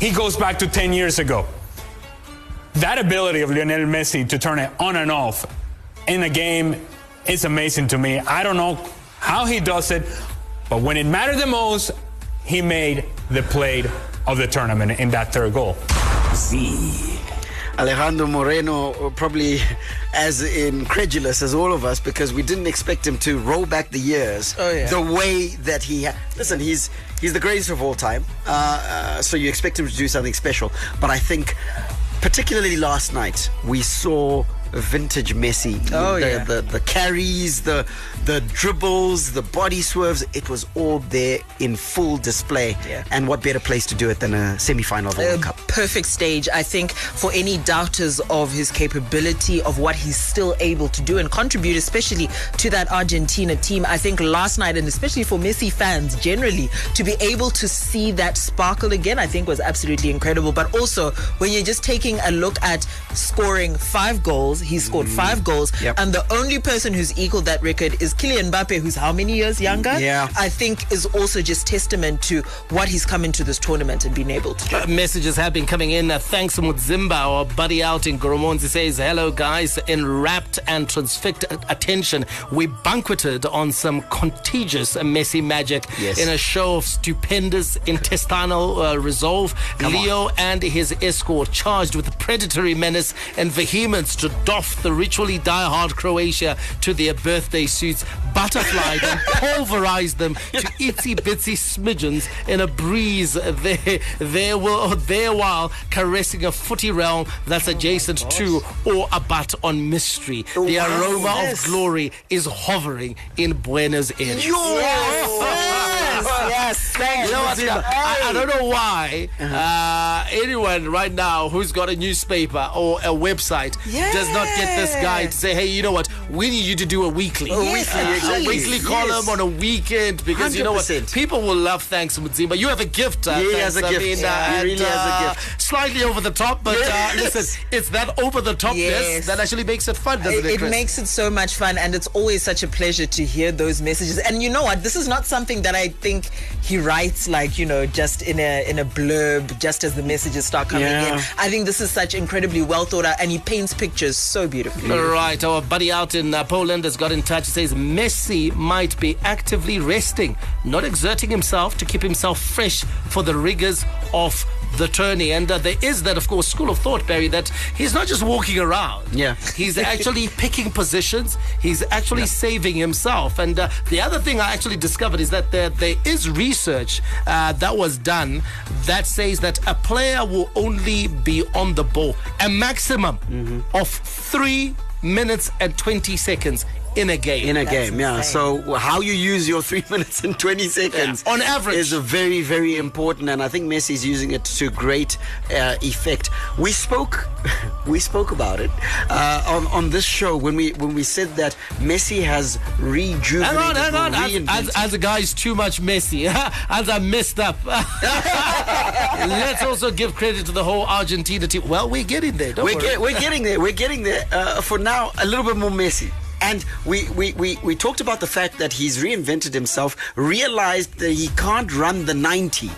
[SPEAKER 14] He goes back to 10 years ago. That ability of Lionel Messi to turn it on and off in a game is amazing to me. I don't know how he does it, but when it mattered the most, he made the play of the tournament in that third goal.
[SPEAKER 1] See. Alejandro Moreno probably as incredulous as all of us because we didn't expect him to roll back the years
[SPEAKER 7] Oh, yeah.
[SPEAKER 1] the way that he ha- listen he's he's the greatest of all time. Uh, uh, so you expect him to do something special. But I think particularly last night we saw vintage Messi
[SPEAKER 7] Oh,
[SPEAKER 1] the,
[SPEAKER 7] yeah.
[SPEAKER 1] the, the carries the the dribbles the body swerves it was all there in full display
[SPEAKER 7] Yeah.
[SPEAKER 1] and what better place to do it than a semi-final of the World Cup
[SPEAKER 7] perfect stage, I think, for any doubters of his capability, of what he's still able to do and contribute, especially to that Argentina team. I think last night, and especially for Messi fans generally, to be able to see that sparkle again, I think was absolutely incredible. But also, when you're just taking a look at scoring five goals, he scored five goals,
[SPEAKER 1] Yep.
[SPEAKER 7] and the only person who's equaled that record is Kylian Mbappe, who's how many years younger?
[SPEAKER 1] Yeah.
[SPEAKER 7] I think is also just testament to what he's come into this tournament and been able to do.
[SPEAKER 6] Uh, messages have been coming in. Uh, thanks, Mudzimba, our buddy out in Goromonzi says, Hello, guys. In rapt and transfixed attention, we banqueted on some contagious Messi magic
[SPEAKER 1] Yes.
[SPEAKER 6] in a show of stupendous intestinal uh, resolve. Leo and his escort charged with predatory menace and vehemence to doff the ritually die-hard Croatia to their birthday suits, butterflied and pulverized them to itsy bitsy smidgens in a breeze. There, there, will, there while caressing a footy realm that's adjacent oh to or abat on mystery. The aroma of glory is hovering in Buenos Aires.
[SPEAKER 7] yes,
[SPEAKER 6] You know what? I, I don't know why uh, anyone right now who's got a newspaper or a website does not get this guy to say, hey, you know what? We need you to do a weekly.
[SPEAKER 1] A weekly, exactly.
[SPEAKER 6] Weekly column on a weekend because you know what? People will love Thanks Mudzimba. You have a gift. Uh,
[SPEAKER 1] He has a gift. Yeah, he really has a
[SPEAKER 6] uh,
[SPEAKER 1] gift.
[SPEAKER 6] Slightly over the top, but uh, listen, it's that over the topness that actually makes it fun, doesn't
[SPEAKER 7] It,
[SPEAKER 6] it,
[SPEAKER 7] it makes it so much fun, and it's always such a pleasure to hear those messages. And you know what? This is not something that I think he writes like you know just in a in a blurb, just as the messages start coming
[SPEAKER 1] Yeah.
[SPEAKER 7] in. I think this is such incredibly well thought out, and he paints pictures so beautifully.
[SPEAKER 6] All right, our buddy out in uh, Poland has got in touch. He says Messi might be actively resting, not exerting himself to keep himself fresh for the rigors of the tourney. And uh, there is that, of course, school of thought, Barry, that he's not just walking around.
[SPEAKER 1] Yeah.
[SPEAKER 6] He's actually picking positions. He's actually saving himself. And uh, the other thing I actually discovered is that there, there is research uh, that was done that says that a player will only be on the ball a maximum of three minutes and 20 seconds in a game.
[SPEAKER 1] in a
[SPEAKER 7] That's
[SPEAKER 1] game, yeah.
[SPEAKER 7] insane.
[SPEAKER 1] So how you use your three minutes and twenty seconds
[SPEAKER 6] Yeah, on average.
[SPEAKER 1] is a very, very important, and I think Messi is using it to great uh, effect. We spoke, we spoke about it uh, on on this show when we when we said that Messi has rejuvenated,
[SPEAKER 6] Hang on, hang on. As,
[SPEAKER 1] reinvented-
[SPEAKER 6] as, as a guy's too much Messi, as I messed up. Let's also give credit to the whole Argentina team. Well, we're getting there. Don't
[SPEAKER 1] we're,
[SPEAKER 6] worry.
[SPEAKER 1] get, we're getting there. We're getting there. Uh, for now, a little bit more messy. And we, we, we, we talked about the fact that he's reinvented himself, realized that he can't run the 90.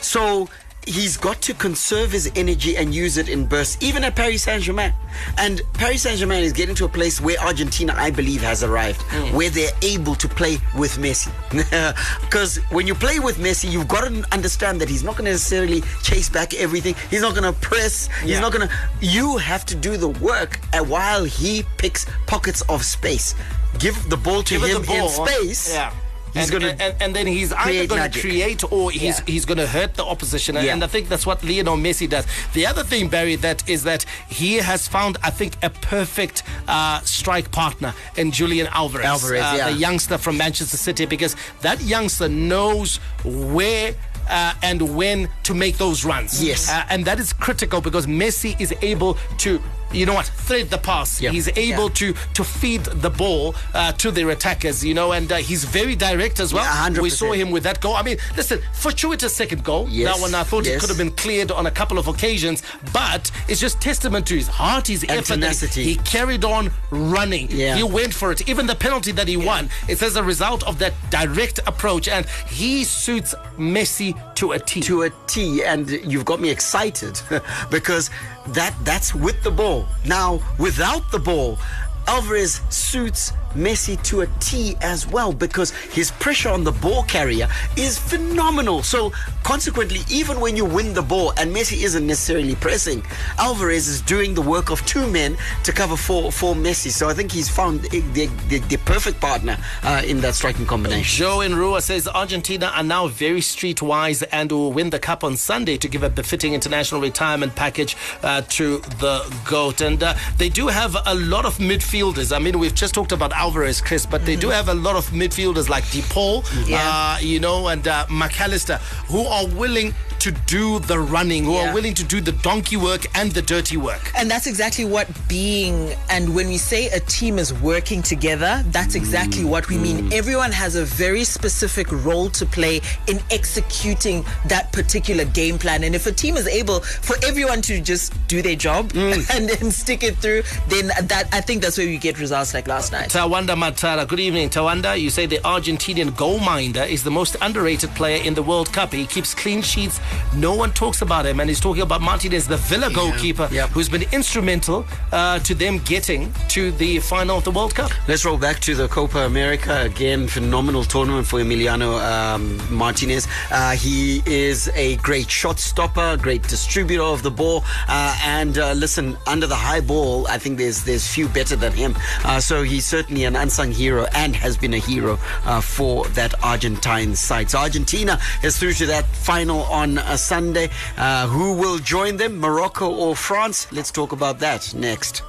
[SPEAKER 1] So he's got to conserve his energy and use it in bursts, even at Paris Saint Germain. And Paris Saint Germain is getting to a place where Argentina, I believe, has arrived, where they're able to play with Messi. Because when you play with Messi, you've got to understand that he's not going to necessarily chase back everything. He's not going to press. He's not going to. You have to do the work uh, while he picks pockets of space. Give the ball to
[SPEAKER 6] Give
[SPEAKER 1] him
[SPEAKER 6] ball.
[SPEAKER 1] in space.
[SPEAKER 6] Yeah.
[SPEAKER 1] He's
[SPEAKER 6] and, and, and then he's either going to create or he's
[SPEAKER 7] Yeah.
[SPEAKER 6] he's going to hurt the opposition. And,
[SPEAKER 1] Yeah.
[SPEAKER 6] and I think that's what Lionel Messi does. The other thing, Barry, that is that he has found, I think, a perfect uh, strike partner in Julian Alvarez,
[SPEAKER 1] Alvarez,
[SPEAKER 6] uh,
[SPEAKER 1] yeah.
[SPEAKER 6] the youngster from Manchester City, because that youngster knows where. Uh, and when to make those runs.
[SPEAKER 1] Yes.
[SPEAKER 6] Uh, and that is critical because Messi is able to, you know what, thread the pass.
[SPEAKER 1] Yeah.
[SPEAKER 6] He's able to to feed the ball uh, to their attackers, you know, and uh, he's very direct as well.
[SPEAKER 1] Yeah, 100%.
[SPEAKER 6] We saw him with that goal. I mean, listen, fortuitous second goal.
[SPEAKER 1] Yes,
[SPEAKER 6] That one I thought it could have been cleared on a couple of occasions, but it's just testament to his heart, his effort. that
[SPEAKER 1] tenacity.
[SPEAKER 6] He, he carried on running.
[SPEAKER 1] Yeah.
[SPEAKER 6] He went for it. Even the penalty that he won, it's as a result of that direct approach, and he suits Messi to a T.
[SPEAKER 1] to a T, and you've got me excited because that that's with the ball. Now, without the ball, Alvarez suits Messi to a T as well because his pressure on the ball carrier is phenomenal. So consequently, even when you win the ball and Messi isn't necessarily pressing, Alvarez is doing the work of two men to cover for, for Messi. So I think he's found the, the, the perfect partner uh, in that striking combination.
[SPEAKER 6] Joe in Rua says Argentina are now very streetwise and will win the cup on Sunday to give a befitting international retirement package uh, to the GOAT. And uh, they do have a lot of midfielders. I mean, we've just talked about Alvarez, Chris, but they do have a lot of midfielders like De Paul,
[SPEAKER 7] Yeah.
[SPEAKER 6] uh, you know, and uh, Mac Allister, who are willing to do the running, who
[SPEAKER 7] Yeah.
[SPEAKER 6] are willing to do the donkey work and the dirty work.
[SPEAKER 7] And that's exactly what being, and when we say a team is working together, that's exactly what we mean. Everyone has a very specific role to play in executing that particular game plan. And if a team is able for everyone to just do their job mm. and then stick it through, then that I think that's where we get results like last night.
[SPEAKER 6] Tawanda Matara. Good evening, Tawanda. You say the Argentinian goal minder is the most underrated player in the World Cup. He keeps clean sheets. No one talks about him, and he's talking about Martinez, the Villa goalkeeper, who's been instrumental uh, to them getting to the final of the World Cup.
[SPEAKER 1] Let's roll back to the Copa America again. Phenomenal tournament for Emiliano um, Martinez. Uh, he is a great shot stopper, great distributor of the ball, uh, and uh, listen, under the high ball, I think there's there's few better than him. Uh, so he's certainly an unsung hero and has been a hero uh, for that Argentine side. So Argentina is through to that final on a Sunday. Uh, who will join them, Morocco or France? Let's talk about that next.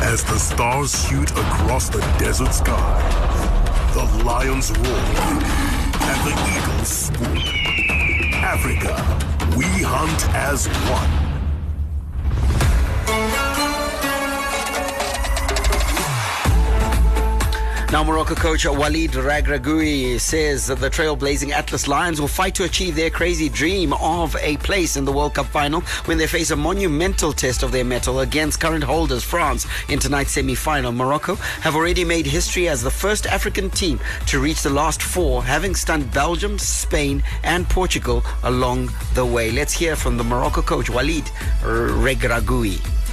[SPEAKER 2] As the stars shoot across the desert sky, the lions roar and the eagles swoop. Africa, we hunt as one.
[SPEAKER 1] Now, Morocco coach Walid Regragui says that the trailblazing Atlas Lions will fight to achieve their crazy dream of a place in the World Cup final when they face a monumental test of their mettle against current holders France in tonight's semi-final. Morocco have already made history as the first African team to reach the last four, having stunned Belgium, Spain, and Portugal along the way. Let's hear from the Morocco coach Walid
[SPEAKER 15] Regragui.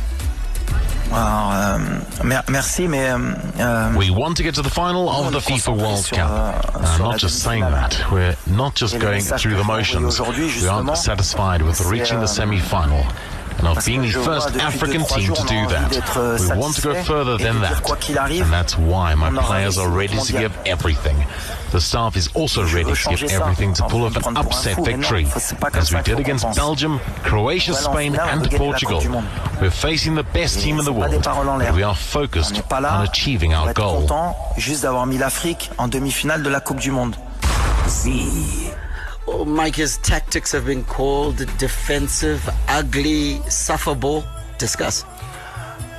[SPEAKER 15] Euh, mer- merci, mais euh, euh,
[SPEAKER 16] We want to get to the final of the FIFA World Cup. Uh, I'm not just saying that. We're not just going through the motions. We aren't satisfied with reaching the semi-final and of being the first African team to do that. We want to go further than that. And that's why my players are ready to give everything. The staff is also ready to give everything to pull off an upset victory, as we did against Belgium, Croatia, Spain, and Portugal. We're facing the best team in the world, but we are focused on achieving our goal.
[SPEAKER 15] content juste d'avoir mis l'Afrique en demi-finale de la Coupe du Monde.
[SPEAKER 1] Oh, Mike, his tactics have been called defensive, ugly, sufferable. Discuss.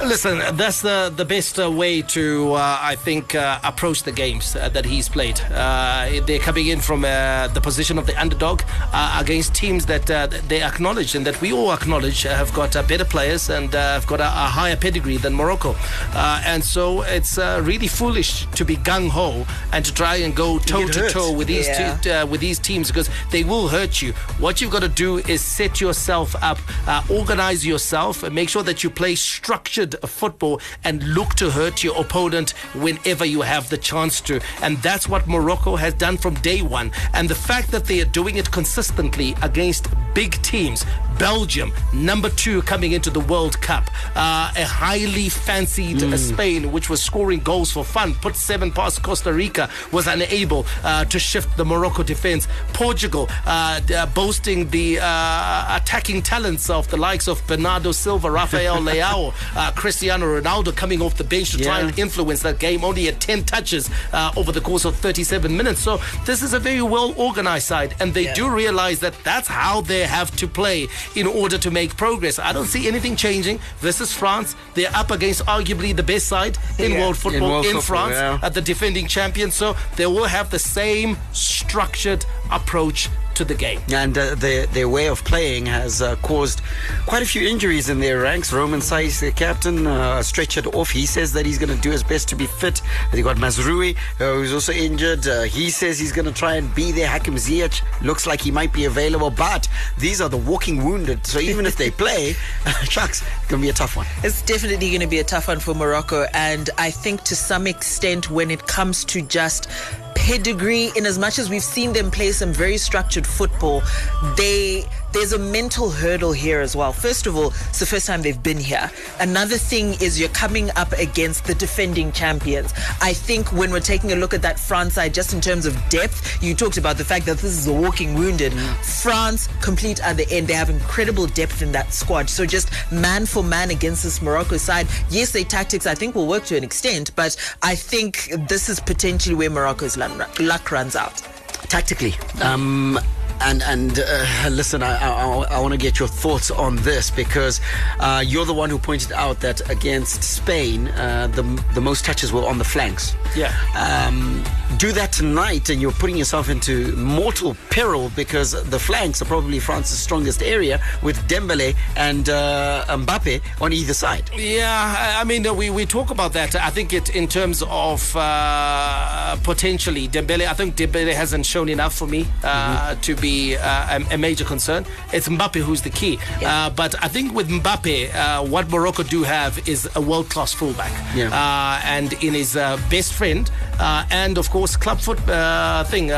[SPEAKER 6] Listen, that's the the best uh, way to, uh, I think, uh, approach the games uh, that he's played. Uh, they're coming in from uh, the position of the underdog uh, against teams that uh, they acknowledge and that we all acknowledge have got uh, better players and uh, have got a, a higher pedigree than Morocco. Uh, and so it's uh, really foolish to be gung ho and to try and go toe to toe with these
[SPEAKER 7] Yeah.
[SPEAKER 6] uh, with these teams because they will hurt you. What you've got to do is set yourself up, uh, organize yourself, and make sure that you play structured football and look to hurt your opponent whenever you have the chance to. And that's what Morocco has done from day one. And the fact that they are doing it consistently against big teams. Belgium, number two coming into the World Cup. Uh, a highly fancied uh, Spain, which was scoring goals for fun, put seven past Costa Rica, was unable uh, to shift the Morocco defense. Portugal, uh, uh, boasting the uh, attacking talents of the likes of Bernardo Silva, Rafael Leao, uh, Cristiano Ronaldo coming off the bench to try and influence that game. Only at 10 touches uh, over the course of 37 minutes. So this is a very well organized side, and they do realize that that's how they have to play in order to make progress. I don't see anything changing. This is France. They're up against arguably the best side in
[SPEAKER 1] Yeah.
[SPEAKER 6] world football in,
[SPEAKER 1] world football,
[SPEAKER 6] France,
[SPEAKER 1] yeah.
[SPEAKER 6] at the defending champions. So they will have the same structured approach to the game.
[SPEAKER 1] And uh, their, their way of playing has uh, caused quite a few injuries in their ranks. Romain Saïss, the captain, uh, stretchered off. He says that he's going to do his best to be fit. They got Mazraoui, uh, who's also injured. Uh, he says he's going to try and be there. Hakim Ziyech looks like he might be available, but these are the walking wounded. So even if they play, shucks, it's going to be a tough one.
[SPEAKER 7] It's definitely going to be a tough one for Morocco. And I think to some extent, when it comes to just pedigree, in as much as we've seen them play some very structured football, they there's a mental hurdle here as well. First of all, it's the first time they've been here. Another thing is you're coming up against the defending champions. I think when we're taking a look at that France side, just in terms of depth, you talked about the fact that this is a walking wounded. France, complete at the end. They have incredible depth in that squad. So just man for man against this Morocco side. Yes, their tactics I think will work to an extent, but I think this is potentially where Morocco's luck runs out.
[SPEAKER 1] Tactically, um, and and uh, listen, I, I, I want to get your thoughts on this because uh, you're the one who pointed out that against Spain, uh, the the most touches were on the flanks.
[SPEAKER 6] Yeah.
[SPEAKER 1] Um, do that tonight, and you're putting yourself into mortal peril because the flanks are probably France's strongest area with Dembele and uh, Mbappe on either side.
[SPEAKER 6] Yeah, I mean, we, we talk about that. I think it in terms of uh, potentially Dembele. I think Dembele hasn't shown enough for me uh, mm-hmm. to be uh, a, a, major concern. It's Mbappe who's the key. Yeah. Uh, but I think with Mbappe, uh, what Morocco do have is a world class fullback.
[SPEAKER 1] Yeah.
[SPEAKER 6] Uh, and in his uh, best friend, uh, and of course, club foot thing,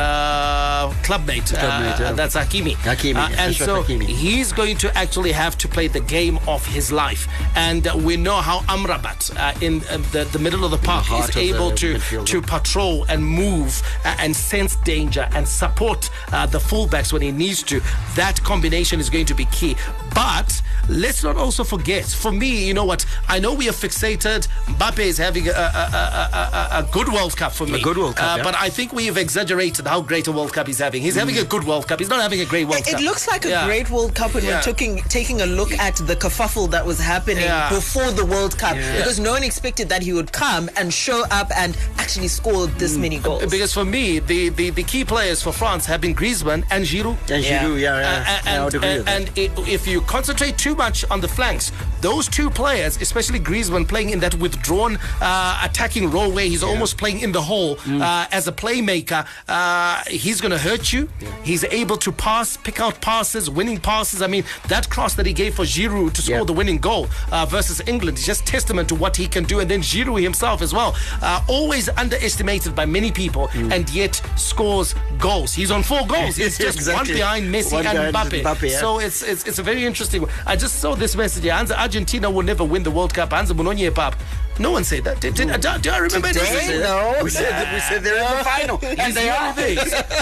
[SPEAKER 6] clubmate.
[SPEAKER 1] clubmate yeah.
[SPEAKER 6] That's Hakimi.
[SPEAKER 1] Hakimi.
[SPEAKER 6] and so
[SPEAKER 1] Hakimi.
[SPEAKER 6] he's going to actually have to play the game of his life. And we know how Amrabat in the, the middle of the park
[SPEAKER 1] the
[SPEAKER 6] is able to,
[SPEAKER 1] midfielder.
[SPEAKER 6] to patrol and move and sense danger and support uh, the fullbacks when he needs to. That combination is going to be key. But let's not also forget, for me, you know what? I know we are fixated. Mbappe is having a, a, a, a good World Cup for me.
[SPEAKER 1] A good World Cup,
[SPEAKER 6] uh,
[SPEAKER 1] yeah.
[SPEAKER 6] But I think we have exaggerated how great a World Cup he's having. He's having a good World Cup. He's not having a great World
[SPEAKER 7] it,
[SPEAKER 6] Cup.
[SPEAKER 7] It looks like a
[SPEAKER 6] Yeah.
[SPEAKER 7] great World Cup when
[SPEAKER 6] Yeah.
[SPEAKER 7] we're taking taking a look at the kerfuffle that was happening
[SPEAKER 6] Yeah.
[SPEAKER 7] before the World Cup
[SPEAKER 6] Yeah.
[SPEAKER 7] because no one expected that he would come and show up and actually score this many goals.
[SPEAKER 6] Because for me, the, the, the key players for France have been Griezmann and Giroud.
[SPEAKER 1] And Giroud, yeah, yeah.
[SPEAKER 6] Uh,
[SPEAKER 1] Yeah, I
[SPEAKER 6] and
[SPEAKER 1] agree with that.
[SPEAKER 6] and i if you concentrate too much on the flanks, those two players, especially Griezmann, playing in that withdrawn uh, attacking role where he's almost playing in the hole
[SPEAKER 1] Mm.
[SPEAKER 6] uh, as a playmaker, uh, he's going to hurt you. He's able to pass, pick out passes, winning passes. I mean, that cross that he gave for Giroud to score
[SPEAKER 1] Yeah.
[SPEAKER 6] the winning goal uh, versus England is just testament to what he can do. And then Giroud himself as well, uh, always underestimated by many people,
[SPEAKER 1] Mm.
[SPEAKER 6] and yet scores goals. He's on four goals. He's just
[SPEAKER 1] Exactly.
[SPEAKER 6] one behind Messi
[SPEAKER 1] One
[SPEAKER 6] and
[SPEAKER 1] behind
[SPEAKER 6] Mbappe.
[SPEAKER 1] Mbappe, yeah.
[SPEAKER 6] So it's, it's it's a very interesting. one. I just saw this message. Argentina will never win the World Cup. Hansa Munonye Pap. No one said that. Did, did, do, do I remember
[SPEAKER 1] Today? No. We said- we said they're in the final. And they are.
[SPEAKER 6] are.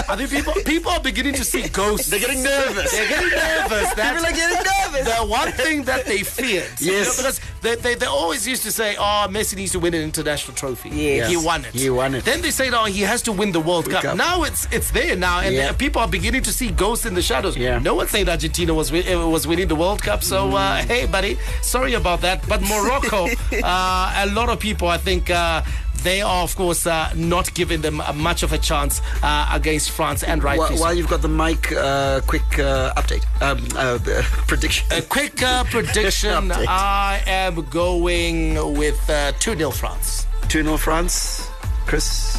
[SPEAKER 6] I think people people are beginning to see ghosts.
[SPEAKER 1] They're getting nervous.
[SPEAKER 6] They're getting nervous. That
[SPEAKER 1] People are getting nervous.
[SPEAKER 6] The one thing that they feared. you
[SPEAKER 1] Yes.
[SPEAKER 6] know, because they, they, they always used to say, oh, Messi needs to win an international trophy.
[SPEAKER 1] Yes.
[SPEAKER 6] He won it.
[SPEAKER 1] He won it.
[SPEAKER 6] Then they said, oh, he has to win the World Cup.
[SPEAKER 1] Cup.
[SPEAKER 6] Now it's it's there now, and
[SPEAKER 1] Yeah.
[SPEAKER 6] uh, people are beginning to see ghosts in the shadows.
[SPEAKER 1] Yeah.
[SPEAKER 6] No one said Argentina was uh, was winning the World Cup. So
[SPEAKER 1] Mm.
[SPEAKER 6] uh, hey, buddy, sorry about that. But Morocco, uh, a lot of people, I think. Uh, they are, of course, uh, not giving them uh, much of a chance uh, against France, and rightly
[SPEAKER 1] While, while you've got the mic, uh, quick uh, update, um, uh, prediction.
[SPEAKER 6] A quick uh, prediction. I am going with uh, 2 0 France.
[SPEAKER 1] 2 0 France. Chris?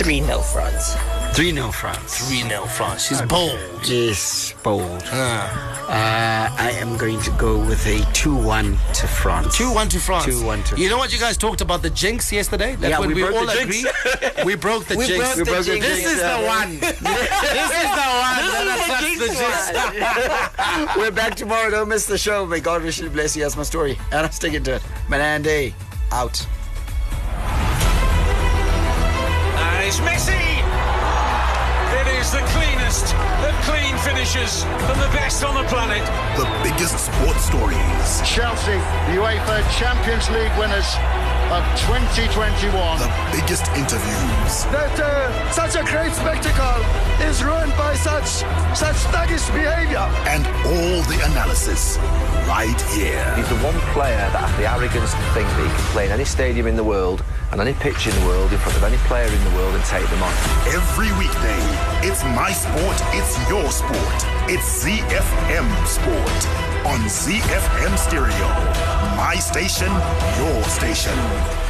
[SPEAKER 7] 3 0 France.
[SPEAKER 1] 3 0 France.
[SPEAKER 6] 3 0 France. She's bold.
[SPEAKER 1] Yes, bold.
[SPEAKER 6] Ah.
[SPEAKER 1] Uh, I am going to go with a 2 1 to France.
[SPEAKER 6] 2 1 to France.
[SPEAKER 1] 2 1 to France.
[SPEAKER 6] You know what you guys talked about the jinx yesterday? That
[SPEAKER 1] Yeah,
[SPEAKER 6] when
[SPEAKER 1] we
[SPEAKER 6] we,
[SPEAKER 1] broke
[SPEAKER 6] all
[SPEAKER 1] the
[SPEAKER 6] agree,
[SPEAKER 1] jinx.
[SPEAKER 6] we broke the
[SPEAKER 7] We
[SPEAKER 6] jinx.
[SPEAKER 7] broke the We broke the jinx.
[SPEAKER 6] This is the one. this is the one that attracts the jinx.
[SPEAKER 1] We're back tomorrow. Don't miss the show. May God richly bless you. That's my story. And I'll stick into it. Menande, out.
[SPEAKER 3] And it's Messi! It is the cleanest of clean finishes and the best on the planet.
[SPEAKER 2] The biggest sports stories.
[SPEAKER 4] Chelsea, UEFA Champions League winners of 2021.
[SPEAKER 2] The biggest interviews.
[SPEAKER 4] That uh, such a great spectacle is ruined by such such thuggish behavior.
[SPEAKER 2] And all the analysis right here.
[SPEAKER 5] He's the one player that has the arrogance to think that he can play in any stadium in the world on any pitch in the world in front of any player in the world and take them on.
[SPEAKER 2] Every weekday, it's my sport, it's your sport. It's ZFM Sport on ZFM Stereo. My station, your station.